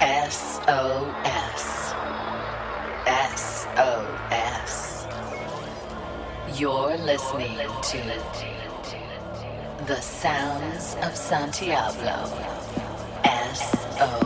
SOS. SOS. You're listening to the sounds of Santiago. SOS.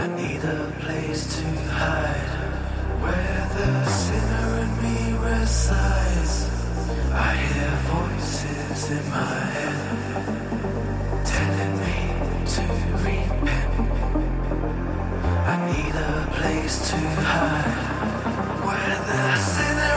I need a place to hide where the sinner in me resides. I hear voices in my head telling me to repent. I need a place to hide where the sinner.